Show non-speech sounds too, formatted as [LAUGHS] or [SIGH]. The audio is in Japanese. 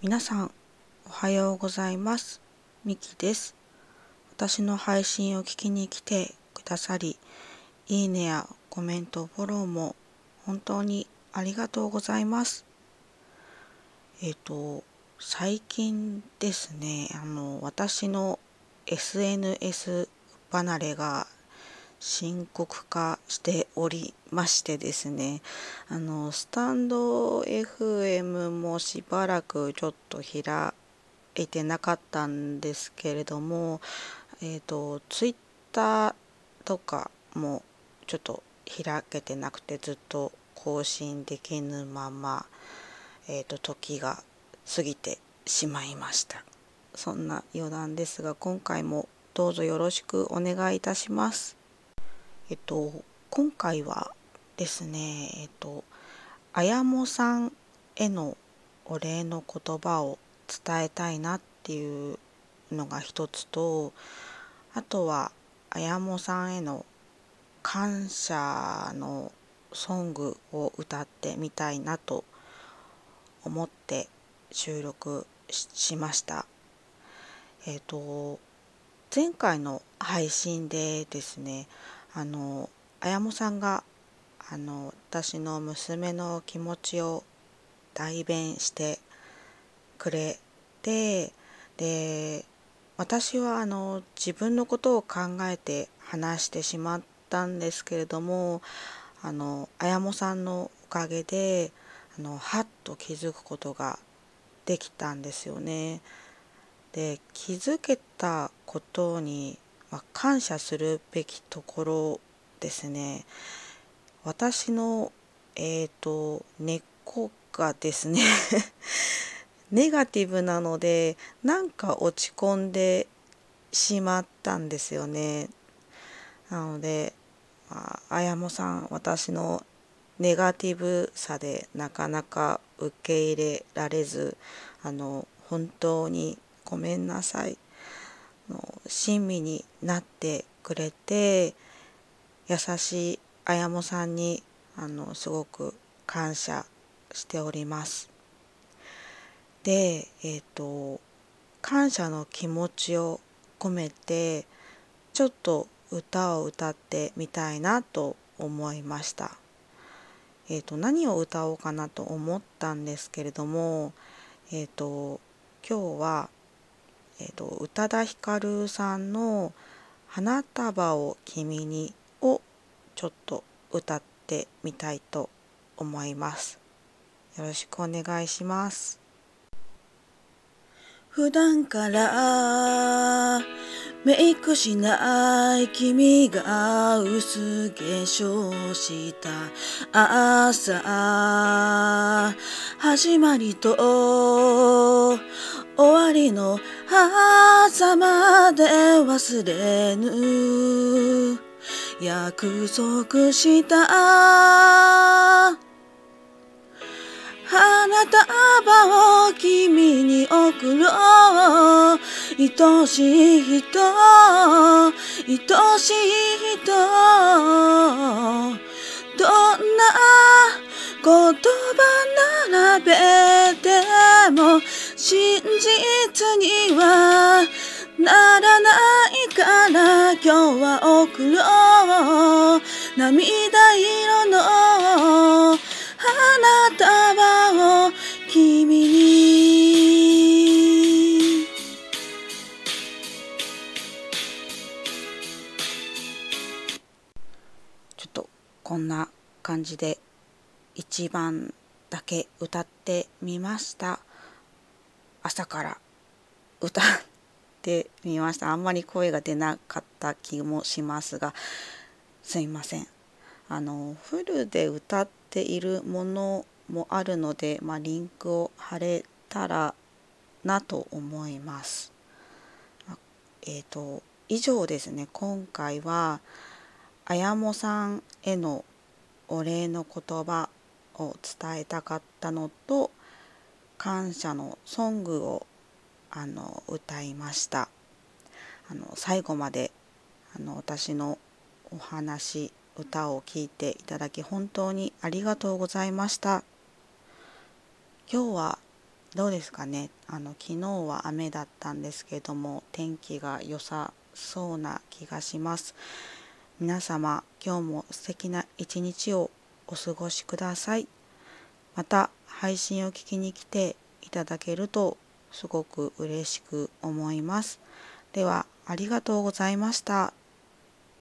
皆さんおはようございます。みきです。私の配信を聞きに来てくださりいいねやコメントフォローも本当にありがとうございます。えっ、ー、と最近ですねあの私の SNS 離れが深刻化しておりましてですねあのスタンド FM もしばらくちょっと開いてなかったんですけれどもえっ、ー、とツイッターとかもちょっと開けてなくてずっと更新できぬままえっ、ー、と時が過ぎてしまいました。そんな余談ですが今回もどうぞよろしくお願いいたします。えっと今回はですねえっと綾もさんへのお礼の言葉を伝えたいなっていうのが一つとあとは綾もさんへの感謝のソングを歌ってみたいなと思って収録しました。えっ、と前回の配信でですねあの綾もさんがあの私の娘の気持ちを代弁してくれてで私はあの自分のことを考えて話してしまったんですけれどもあの綾もさんのおかげであのはっと気づくことができたんですよね。で気づけたことにまあ、感謝するべきところですね。私のえっ、ー、と根っこがですね [LAUGHS] ネガティブなのでなんか落ち込んでしまったんですよね。なので、あ、綾もさん私のネガティブさでなかなか受け入れられずあの本当にごめんなさい。親身になってくれて優しい綾もさんにあのすごく感謝しております。でえっ、ー、と感謝の気持ちを込めてちょっと歌を歌ってみたいなと思いました。えーと、何を歌おうかなと思ったんですけれども、えーと今日はえーと、宇多田ヒカルさんの「花束を君に」をちょっと歌ってみたいと思います。よろしくお願いします。普段からメイクしない君が薄化粧した朝始まりと終わりの朝まで忘れぬ。約束した。花束を君に送ろう。愛しい人。愛しい人。どんな言葉並べても真実にはならないから今日は送ろう涙色の花束を君にちょっとこんな感じで一番だけ歌ってみました。朝から歌ってみました。あんまり声が出なかった気もしますがすいません。あのフルで歌っているものもあるので、まあ、リンクを貼れたらなと思います。えっ、ー、と以上ですね。今回はあやもさんへのお礼の言葉を伝えたかったのと感謝のソングをあの歌いました。あの最後まであの私のお話歌を聴いていただき本当にありがとうございました。今日はどうですかね？あの昨日は雨だったんですけども天気が良さそうな気がします。皆様今日も素敵な一日をお過ごしくださいまた配信を聞きに来ていただけるとすごく嬉しく思いますではありがとうございました。